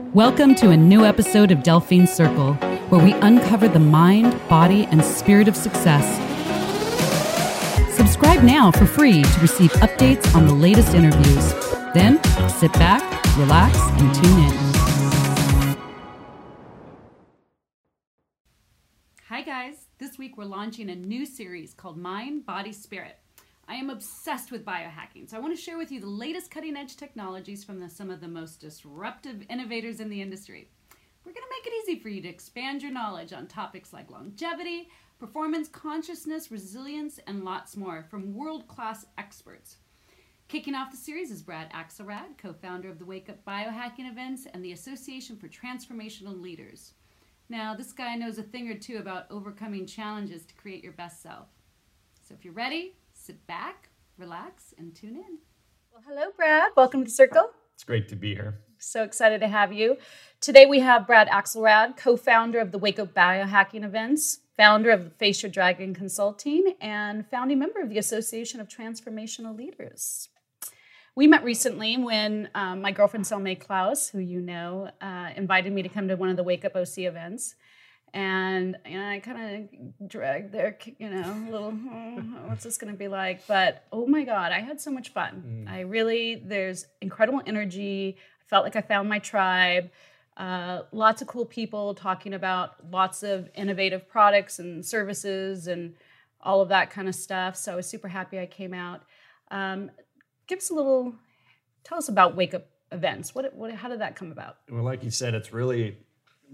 Welcome to a new episode of Delphine Circle, where we uncover the mind, body, and spirit of success. Subscribe now for free to receive updates on the latest interviews. Then sit back, relax, and tune in. Hi, guys. This week we're launching a new series called Mind, Body, Spirit. I am obsessed with biohacking, so I want to share with you the latest cutting edge technologies from the, some of the most disruptive innovators in the industry. We're going to make it easy for you to expand your knowledge on topics like longevity, performance, consciousness, resilience, and lots more from world class experts. Kicking off the series is Brad Axelrad, co founder of the Wake Up Biohacking Events and the Association for Transformational Leaders. Now, this guy knows a thing or two about overcoming challenges to create your best self. So if you're ready, sit back, relax, and tune in. Well, hello, Brad. Welcome to the Circle. It's great to be here. So excited to have you. Today we have Brad Axelrad, co-founder of the Wake Up Biohacking Events, founder of Face Your Dragon Consulting, and founding member of the Association of Transformational Leaders. We met recently when um, my girlfriend Selma Klaus, who you know, uh, invited me to come to one of the Wake Up OC events and you know, I kind of dragged their, you know, little, oh, what's this going to be like? But oh my God, I had so much fun. Mm. I really, there's incredible energy. I felt like I found my tribe. Uh, lots of cool people talking about lots of innovative products and services and all of that kind of stuff. So I was super happy I came out. Um, give us a little, tell us about Wake Up events. What, what, how did that come about? Well, like you said, it's really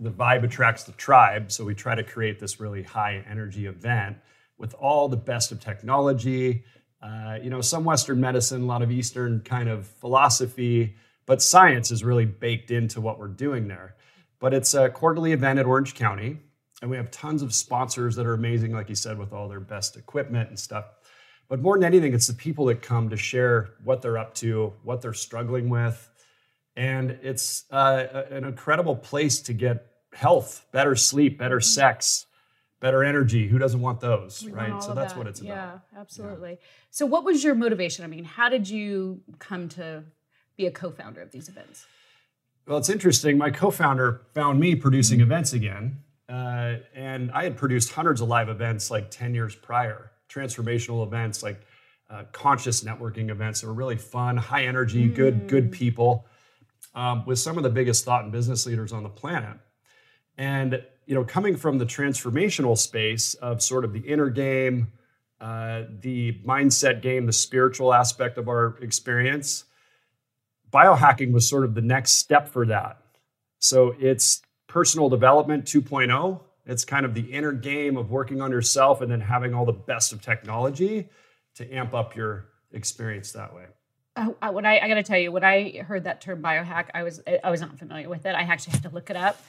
the vibe attracts the tribe. So we try to create this really high energy event with all the best of technology. Uh, you know, some Western medicine, a lot of Eastern kind of philosophy, but science is really baked into what we're doing there. But it's a quarterly event at Orange County, and we have tons of sponsors that are amazing, like you said, with all their best equipment and stuff. But more than anything, it's the people that come to share what they're up to, what they're struggling with, and it's uh, an incredible place to get health, better sleep, better mm-hmm. sex, better energy. Who doesn't want those, we right? Want so that's that. what it's about. Yeah, absolutely. Yeah. So, what was your motivation? I mean, how did you come to be a co-founder of these events? Well, it's interesting. My co-founder found me producing mm-hmm. events again, uh, and I had produced hundreds of live events like ten years prior, transformational events like uh, conscious networking events that were really fun, high energy, mm. good good people um, with some of the biggest thought and business leaders on the planet. And you know, coming from the transformational space of sort of the inner game, uh, the mindset game, the spiritual aspect of our experience, biohacking was sort of the next step for that. So it's personal development 2.0. It's kind of the inner game of working on yourself and then having all the best of technology to amp up your experience that way. Uh, when I, I got to tell you, when I heard that term biohack, I was I was not familiar with it. I actually had to look it up,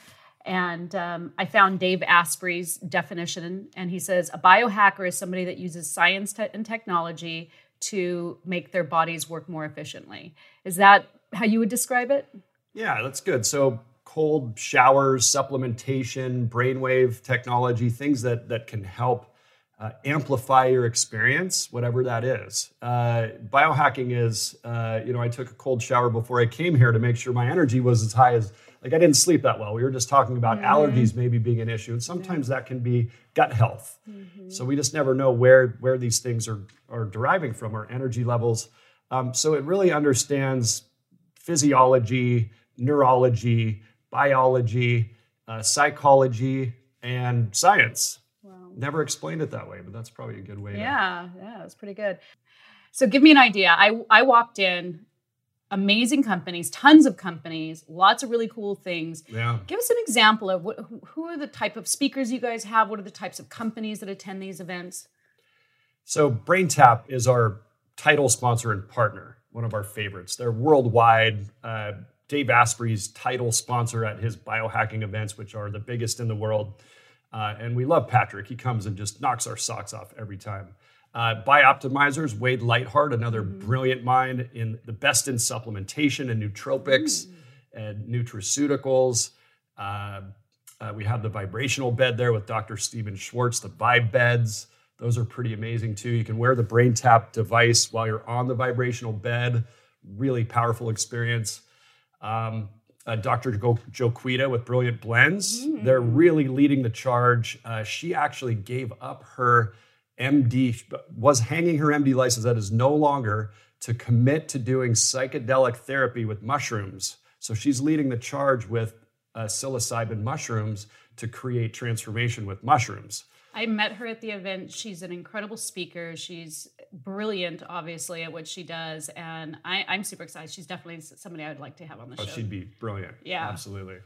and um, I found Dave Asprey's definition, and he says a biohacker is somebody that uses science te- and technology to make their bodies work more efficiently. Is that how you would describe it? Yeah, that's good. So cold showers, supplementation, brainwave technology, things that that can help uh, amplify your experience, whatever that is. Uh, biohacking is, uh, you know, I took a cold shower before I came here to make sure my energy was as high as, like, I didn't sleep that well. We were just talking about mm-hmm. allergies maybe being an issue, and sometimes that can be gut health. Mm-hmm. So we just never know where where these things are are deriving from, our energy levels. Um, so it really understands physiology, neurology, biology, uh, psychology, and science never explained it that way, but that's probably a good way. Yeah, to... yeah, it's pretty good. So give me an idea. I I walked in, amazing companies, tons of companies, lots of really cool things. Yeah. Give us an example of what who are the type of speakers you guys have? What are the types of companies that attend these events? So BrainTap is our title sponsor and partner, one of our favorites. They're worldwide. Uh, Dave Asprey's title sponsor at his biohacking events, which are the biggest in the world. Uh, and we love Patrick. He comes and just knocks our socks off every time. Uh, Bioptimizers, Wade Lightheart, another mm-hmm. brilliant mind in the best in supplementation and nootropics mm. and nutraceuticals. Uh, uh, we have the vibrational bed there with Dr. Stephen Schwartz, the Vibe beds. Those are pretty amazing too. You can wear the BrainTap device while you're on the vibrational bed. Really powerful experience. Um, uh, Dr. Jo- Joquita with Brilliant Blends. They're really leading the charge. Uh, she actually gave up her MD, was hanging her MD license that is no longer to commit to doing psychedelic therapy with mushrooms. So she's leading the charge with uh, psilocybin mushrooms to create transformation with mushrooms. I met her at the event. She's an incredible speaker. She's brilliant, obviously, at what she does, and I, I'm super excited. She's definitely somebody I would like to have on the Oh, show. she'd be brilliant. Yeah. Absolutely.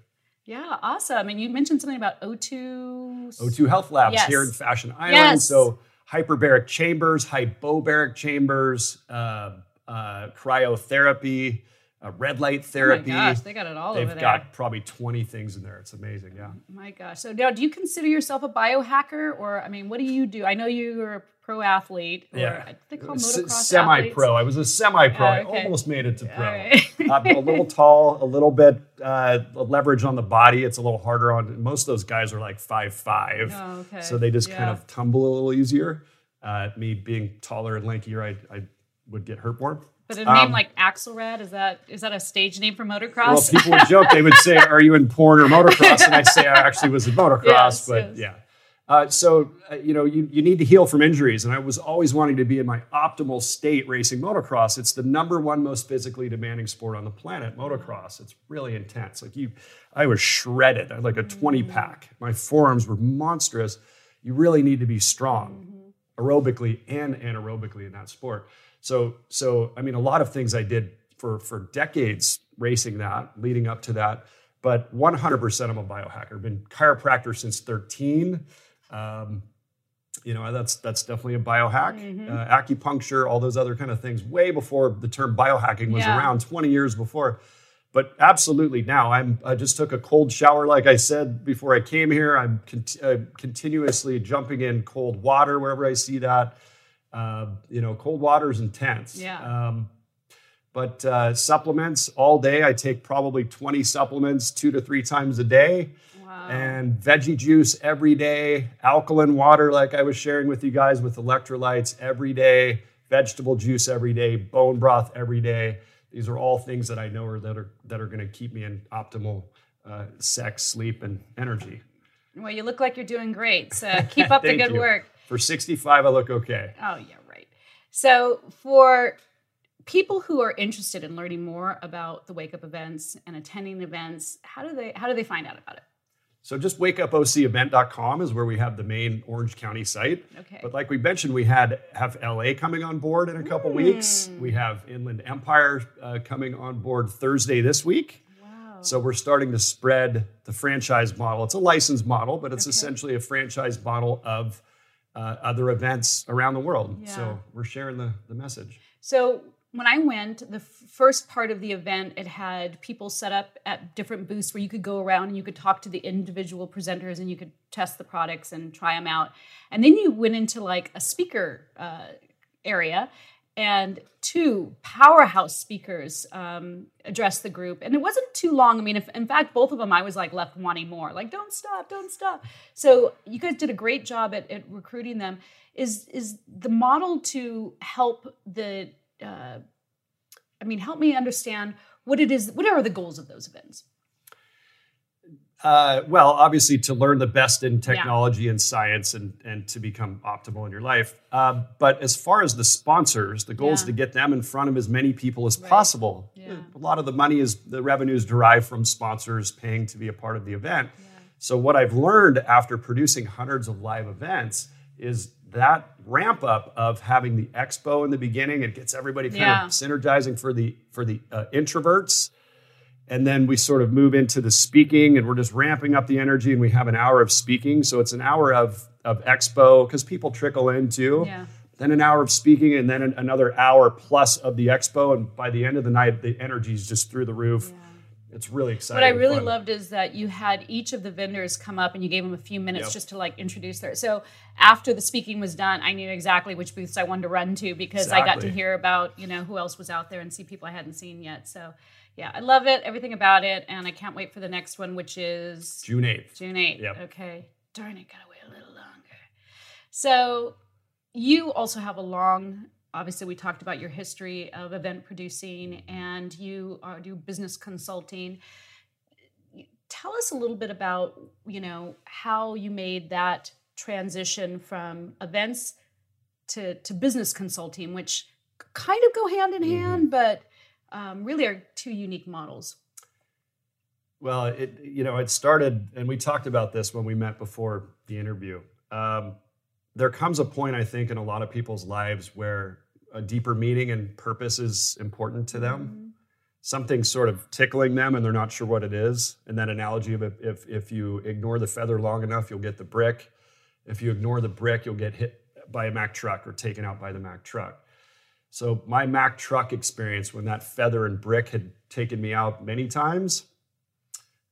yeah, awesome. And you mentioned something about O2. O2 Health Labs Yes. here in Fashion Island. Yes. So hyperbaric chambers, hypobaric chambers, uh, uh, cryotherapy, uh, red light Oh my therapy. gosh, they got it all They've over there. got probably 20 things in there. It's amazing. Yeah. My gosh. So now, do you consider yourself a biohacker, or I mean, what do you do? I know you're a pro athlete. Or Yeah. I think they call S- motocross Semi pro. I was a semi pro. Oh, I okay. almost made it to pro. Right. I'm a little tall, a little bit uh, leverage on the body. It's a little harder on. Most of those guys are like five five, Oh, okay. so they just kind of tumble a little easier. Uh, me being taller and lankier, I, I would get hurt more. But a name Um, like Axelrad is that is that a stage name for motocross? Well, people would joke. They would say, "Are you in porn or motocross?" And I say, "I actually was in motocross." Yes, but yes. yeah. Uh, so uh, you know, you, you need to heal from injuries, and I was always wanting to be in my optimal state racing motocross. It's the number one most physically demanding sport on the planet. Motocross. It's really intense. Like you, I was shredded. I had like a twenty pack. My forearms were monstrous. You really need to be strong aerobically and anaerobically in that sport. So, so I mean, a lot of things I did for for decades racing that, leading up to that. But 100% I'm a biohacker. Been chiropractor since 13. Um, you know, that's that's definitely a biohack. Uh, acupuncture, all those other kind of things, way before the term biohacking was Yeah. around, 20 years before. But absolutely now, I'm I just took a cold shower, like I said before I came here. I'm uh, continuously jumping in cold water wherever I see that. Uh, you know, cold water is intense. Yeah. Um, but uh, supplements all day. I take probably 20 supplements two to three times a day wow. and veggie juice every day, alkaline water, like I was sharing with you guys with electrolytes every day, vegetable juice every day, bone broth every day. These are all things that I know are that are that are going to keep me in optimal uh, sex, sleep, and energy. well, you look like you're doing great. So keep up the good you. work. For 65, I look okay. Oh, yeah, right. So, for people who are interested in learning more about the Wake Up events and attending events, how do they how do they find out about it? So just wakeupocevent.com is where we have the main Orange County site. Okay. But like we mentioned, we had have LA coming on board in a couple weeks. We have Inland Empire uh, coming on board Thursday this week. Wow. So we're starting to spread the franchise model. It's a license model, but it's Okay. essentially a franchise model of uh, other events around the world. Yeah. So we're sharing the, the message. So when I went, the f- first part of the event, it had people set up at different booths where you could go around and you could talk to the individual presenters and you could test the products and try them out. And then you went into like a speaker uh, area, and two powerhouse speakers um, addressed the group. And it wasn't too long. I mean, if, in fact, both of them, I was like left wanting more. Like, don't stop, don't stop. So you guys did a great job at, at recruiting them. Is is the model to help the uh, I mean, help me understand what it is. What are the goals of those events? Uh, well, obviously, to learn the best in technology and science and, and to become optimal in your life. Um, but as far as the sponsors, the goal is to get them in front of as many people as Right. possible. Yeah. A lot of the money is the revenues derived from sponsors paying to be a part of the event. So, what I've learned after producing hundreds of live events is that ramp up of having the expo in the beginning, it gets everybody kind Yeah. of synergizing for the for the uh, introverts and then we sort of move into the speaking and we're just ramping up the energy and we have an hour of speaking so it's an hour of of expo because people trickle in too Yeah. then an hour of speaking and then an- another hour plus of the expo and by the end of the night the energy is just through the roof Yeah it's really exciting What I really fun. loved is that you had each of the vendors come up and you gave them a few minutes Yep. just to like introduce their. So after the speaking was done, I knew exactly which booths I wanted to run to because I got to hear about you know who else was out there and see people I hadn't seen yet. So yeah, I love it, everything about it, and I can't wait for the next one, which is june 8th June 8th. Yep. Okay. Darn it, gotta wait a little longer. So you also have a long, obviously we talked about your history of event producing and you are, do business consulting. Tell us a little bit about, you know, how you made that transition from events to, to business consulting, which kind of go hand in mm-hmm. hand, but um, really are two unique models. Well, it you know it started, and we talked about this when we met before the interview. Um, there comes a point, I think, in a lot of people's lives where a deeper meaning and purpose is important to them. Mm-hmm. Something sort of tickling them, and they're not sure what it is. And that analogy of if if you ignore the feather long enough, you'll get the brick. If you ignore the brick, you'll get hit by a Mack truck or taken out by the Mack truck. So my Mack truck experience, when that feather and brick had taken me out many times,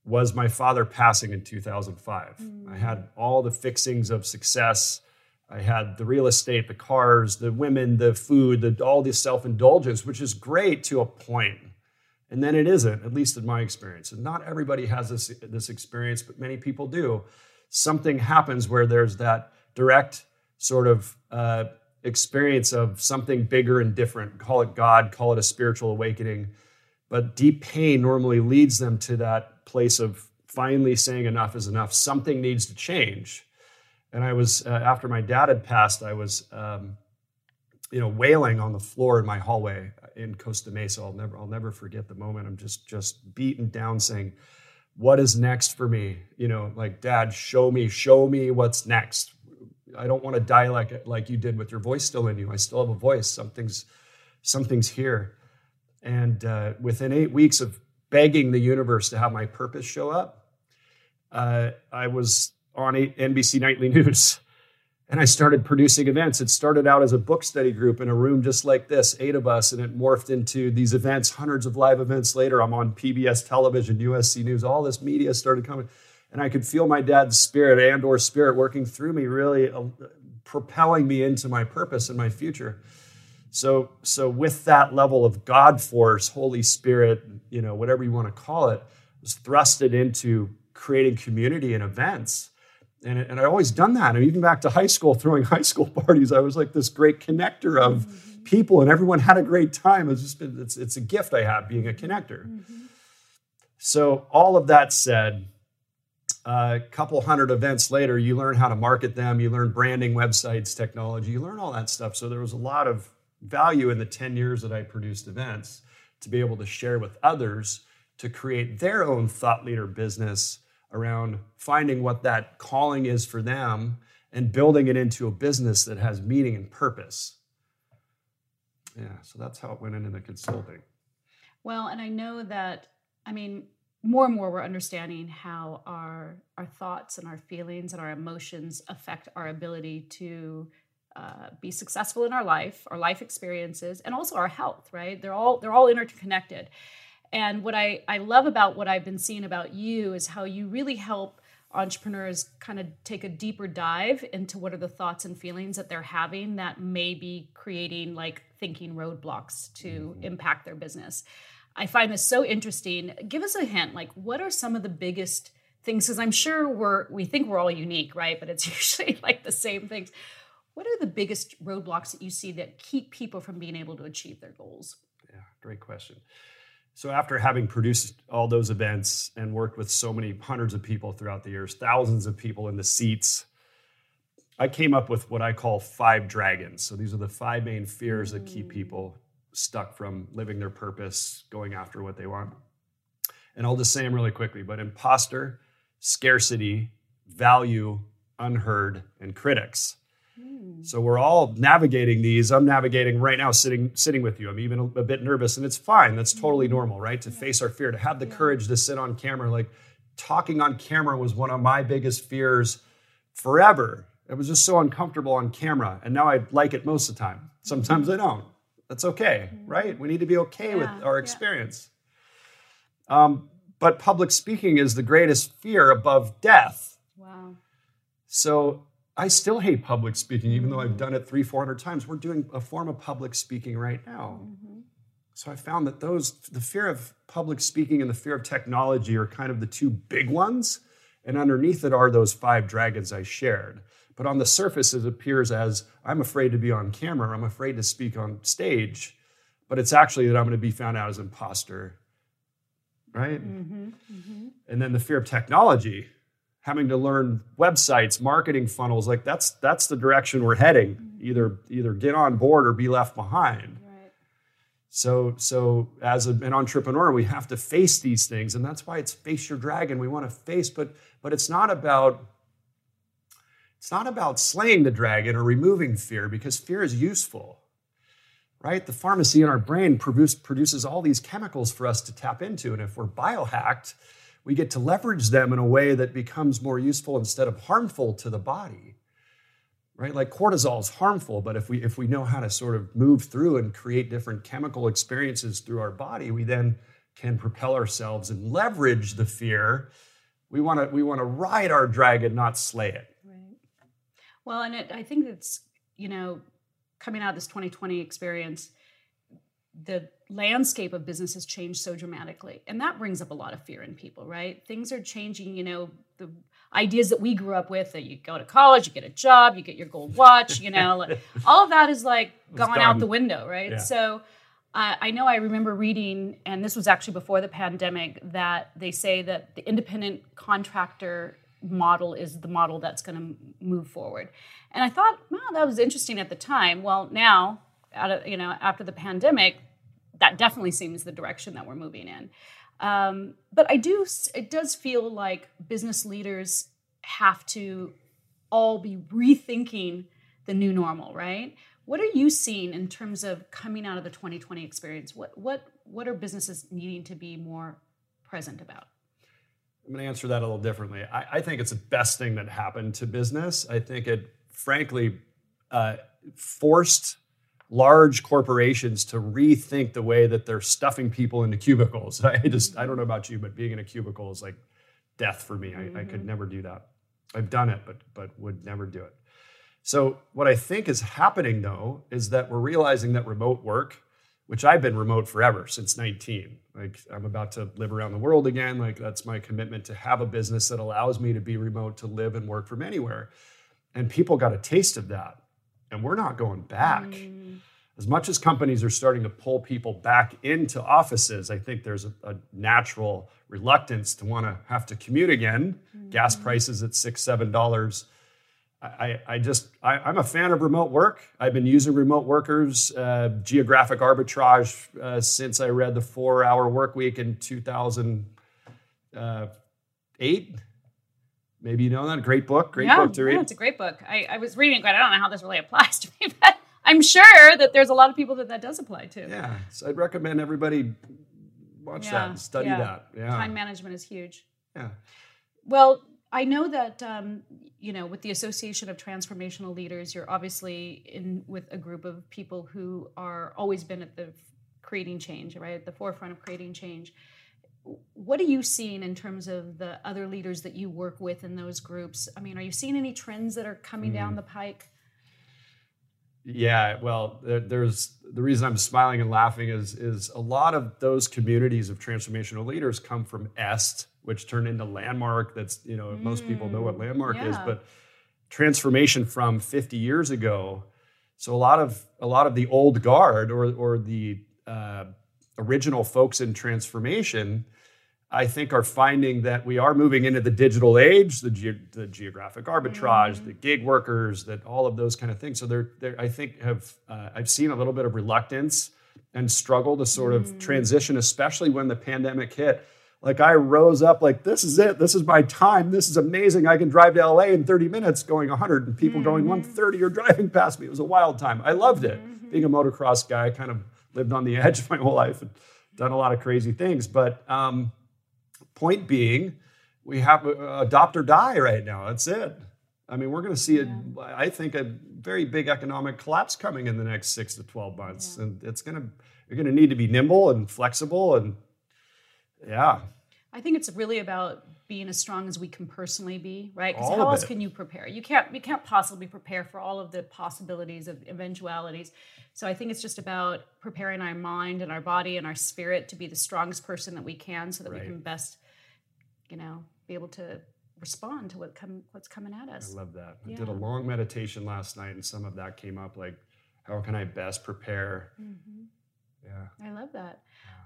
was my father passing in 2005. Mm. I had all the fixings of success. I had the real estate, the cars, the women, the food, the, all this self indulgence, which is great to a point. And then it isn't, at least in my experience. And not everybody has this, this experience, but many people do. Something happens where there's that direct sort of uh, experience of something bigger and different. Call it God, call it a spiritual awakening. But deep pain normally leads them to that place of finally saying enough is enough. Something needs to change. And I was, uh, after my dad had passed, I was, um, you know, wailing on the floor in my hallway in Costa Mesa. I'll never, I'll never forget the moment. I'm just, just beaten down saying, what is next for me? You know, like, dad, show me, show me what's next. I don't want to die like, like you did with your voice still in you. I still have a voice. Something's, something's here. And uh, within eight weeks of begging the universe to have my purpose show up. Uh, I was on NBC Nightly News and I started producing events. It started out as a book study group in a room just like this, eight of us, and it morphed into these events, hundreds of live events later. I'm on PBS television, USC News, all this media started coming. And I could feel my dad's spirit and or spirit working through me, really uh, propelling me into my purpose and my future. So, so with that level of God force, Holy Spirit, you know, whatever you want to call it, was thrusted into creating community and events. And, and I always done that. And even back to high school, throwing high school parties, I was like this great connector of mm-hmm. people, and everyone had a great time. It's just been, it's, it's a gift I have being a connector. Mm-hmm. So all of that said, a couple hundred events later, you learn how to market them, you learn branding, websites, technology, you learn all that stuff. So there was a lot of value in the 10 years that I produced events to be able to share with others to create their own thought leader business around finding what that calling is for them and building it into a business that has meaning and purpose. Yeah, so that's how it went into the consulting. Well, and I know that, I mean, more and more we're understanding how our our thoughts and our feelings and our emotions affect our ability to uh, be successful in our life, our life experiences, and also our health. Right? They're all they're all interconnected. And what I I love about what I've been seeing about you is how you really help entrepreneurs kind of take a deeper dive into what are the thoughts and feelings that they're having that may be creating like thinking roadblocks to mm-hmm. impact their business. I find this so interesting. Give us a hint. Like, what are some of the biggest things? Because I'm sure we're we think we're all unique, right? But it's usually like the same things. What are the biggest roadblocks that you see that keep people from being able to achieve their goals? Yeah, great question. So, after having produced all those events and worked with so many hundreds of people throughout the years, thousands of people in the seats, I came up with what I call five dragons. So, these are the five main fears that keep mm. people stuck from living their purpose, going after what they want. And I'll just say them really quickly, but imposter, scarcity, value, unheard, and critics. So we're all navigating these. I'm navigating right now, sitting sitting with you. I'm even a, a bit nervous, and it's fine. That's totally mm-hmm. normal, right? To yeah. face our fear, to have the yeah. courage to sit on camera. Like talking on camera was one of my biggest fears forever. It was just so uncomfortable on camera, and now I like it most of the time. Sometimes I don't. That's okay, mm-hmm. right? We need to be okay yeah. with our experience. Um, but public speaking is the greatest fear above death. Wow. So I still hate public speaking, even though I've done it three, four hundred times. We're doing a form of public speaking right now. Mm-hmm. So I found that those, the fear of public speaking and the fear of technology are kind of the two big ones. And underneath it are those five dragons I shared. But on the surface, it appears as I'm afraid to be on camera, I'm afraid to speak on stage. But it's actually that I'm going to be found out as imposter, right? Mm-hmm, mm-hmm. And then the fear of technology, having to learn websites, marketing funnels, like that's that's the direction we're heading. Mm-hmm. Either either get on board or be left behind. Right. So so as a, an entrepreneur, we have to face these things, and that's why it's face your dragon. We want to face, but but it's not about it's not about slaying the dragon or removing fear because fear is useful right? The pharmacy in our brain produce, produces all these chemicals for us to tap into. And if we're biohacked, we get to leverage them in a way that becomes more useful instead of harmful to the body. Right? Like cortisol is harmful, but if we if we know how to sort of move through and create different chemical experiences through our body, we then can propel ourselves and leverage the fear. We want to we want to ride our dragon, not slay it. Well, and it, I think it's you know coming out of this 2020 experience, the landscape of business has changed so dramatically. And that brings up a lot of fear in people, right? Things are changing, you know, the ideas that we grew up with that you go to college, you get a job, you get your gold watch, you know, like, all of that is like gone, gone, out the window, right? Yeah. So uh, I know I remember reading, and this was actually before the pandemic, that they say that the independent contractor model is the model that's going to move forward. And I thought, wow, that was interesting at the time. Well, now, out of, you know, after the pandemic, that definitely seems the direction that we're moving in. Um, but I do, it does feel like business leaders have to all be rethinking the new normal, right? What are you seeing in terms of coming out of the 2020 experience? What what what are businesses needing to be more present about? I'm going to answer that a little differently. I, I, think it's the best thing that happened to business. I think it, frankly, uh, forced large corporations to rethink the way that they're stuffing people into cubicles. I just, I don't know about you, but being in a cubicle is like death for me. Mm-hmm. I, I could mm-hmm. never do that. I've done it, but but would never do it. So what I think is happening though is that we're realizing that remote work which I've been remote forever since 19. Like I'm about to live around the world again. Like that's my commitment to have a business that allows me to be remote, to live and work from anywhere. And people got a taste of that. And we're not going back. Mm. As much as companies are starting to pull people back into offices, I think there's a, a natural reluctance to want to have to commute again. Mm. Gas prices at six, seven dollars I, I just I, am a fan of remote work. I've been using remote workers, uh, geographic arbitrage uh, since I read the Four Hour Work Week in 2008. Uh, Maybe you know that great book, great yeah, book to read. Yeah, it's a great book. I, I was reading it, but I don't know how this really applies to me, but I'm sure that there's a lot of people that that does apply to. Yeah, so I'd recommend everybody watch yeah, that, study yeah. that. Yeah, time management is huge. Yeah. Well, I know that um, you know with the Association of Transformational Leaders, you're obviously in with a group of people who are always been at the creating change, right, at the forefront of creating change. What are you seeing in terms of the other leaders that you work with in those groups? I mean, are you seeing any trends that are coming mm. down the pike? Yeah, well, there's the reason I'm smiling and laughing is is a lot of those communities of transformational leaders come from EST, which turned into landmark. That's you know mm, most people know what mm, landmark yeah. is, but transformation from 50 years ago. So a lot of a lot of the old guard or or the uh, original folks in transformation, I think, are finding that we are moving into the digital age, the, ge- the geographic arbitrage, mm. the gig workers, that all of those kind of things. So they're, they're I think have uh, I've seen a little bit of reluctance and struggle to sort of mm. transition, especially when the pandemic hit like I rose up like this is it. This is my time. This is amazing. I can drive to LA in 30 minutes going 100 and people mm-hmm. going 130 are driving past me. It was a wild time. I loved it. Mm-hmm. Being a motocross guy, I kind of lived on the edge my whole life and done a lot of crazy things. But um, point being, we have a, adopt or die right now. That's it. I mean, we're going to see, yeah. a, I think, a very big economic collapse coming in the next six to 12 months. Yeah. And it's going to, you're going to need to be nimble and flexible and yeah. I think it's really about being as strong as we can personally be, right? Because how else it. can you prepare? You can't you can't possibly prepare for all of the possibilities of eventualities. So I think it's just about preparing our mind and our body and our spirit to be the strongest person that we can so that right. we can best, you know, be able to respond to what come what's coming at us. I love that. Yeah. I did a long meditation last night and some of that came up like how can I best prepare? Mm-hmm. Yeah. I love that.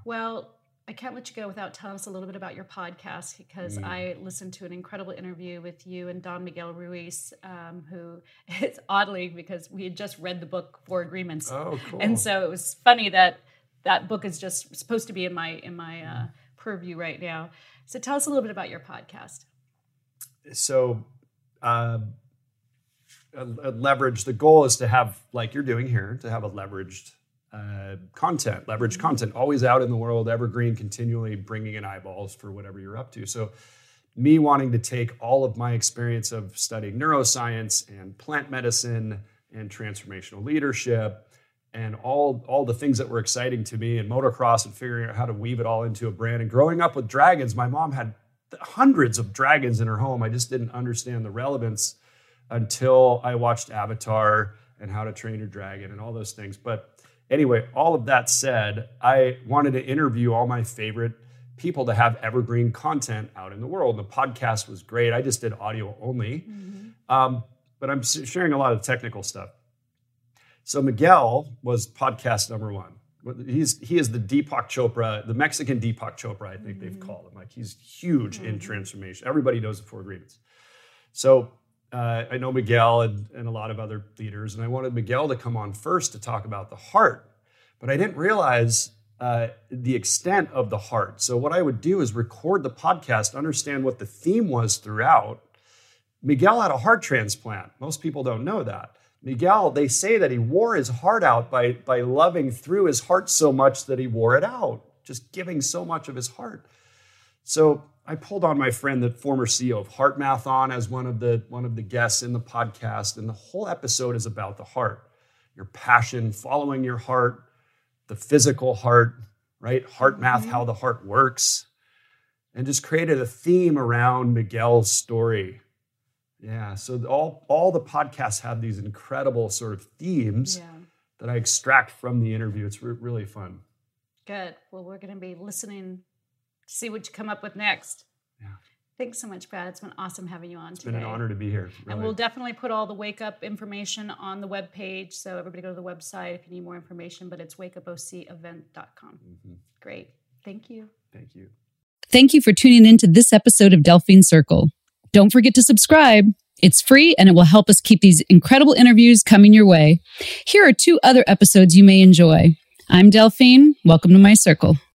Well, I can't let you go without telling us a little bit about your podcast because mm. I listened to an incredible interview with you and Don Miguel Ruiz, um, who it's oddly because we had just read the book Four Agreements. Oh, cool. And so it was funny that that book is just supposed to be in my in my uh, purview right now. So tell us a little bit about your podcast. So, uh, a, a leverage. The goal is to have, like you're doing here, to have a leveraged uh, content, leverage mm-hmm. content, always out in the world, evergreen, continually bringing in eyeballs for whatever you're up to. So, me wanting to take all of my experience of studying neuroscience and plant medicine and transformational leadership and all all the things that were exciting to me and motocross and figuring out how to weave it all into a brand and growing up with dragons my mom had hundreds of dragons in her home i just didn't understand the relevance until i watched avatar and how to train your dragon and all those things but Anyway, all of that said, I wanted to interview all my favorite people to have evergreen content out in the world. The podcast was great. I just did audio only, mm-hmm. um, but I'm sharing a lot of technical stuff. So Miguel was podcast number one. He's he is the Deepak Chopra, the Mexican Deepak Chopra. I think mm-hmm. they've called him. Like he's huge mm-hmm. in transformation. Everybody knows the four agreements. So uh, I know Miguel and, and a lot of other leaders, and I wanted Miguel to come on first to talk about the heart. But I didn't realize uh, the extent of the heart. So, what I would do is record the podcast, understand what the theme was throughout. Miguel had a heart transplant. Most people don't know that. Miguel, they say that he wore his heart out by, by loving through his heart so much that he wore it out, just giving so much of his heart. So, I pulled on my friend, the former CEO of HeartMath, on as one of the one of the guests in the podcast, and the whole episode is about the heart, your passion, following your heart, the physical heart, right? HeartMath, mm-hmm. how the heart works, and just created a theme around Miguel's story. Yeah, so all all the podcasts have these incredible sort of themes yeah. that I extract from the interview. It's re- really fun. Good. Well, we're going to be listening see what you come up with next. Yeah. Thanks so much, Brad. It's been awesome having you on it's today. been an honor to be here. Really. And we'll definitely put all the wake up information on the web page. So everybody go to the website if you need more information, but it's wakeupocevent.com. Mm-hmm. Great. Thank you. Thank you. Thank you for tuning in to this episode of Delphine Circle. Don't forget to subscribe. It's free and it will help us keep these incredible interviews coming your way. Here are two other episodes you may enjoy. I'm Delphine. Welcome to my circle.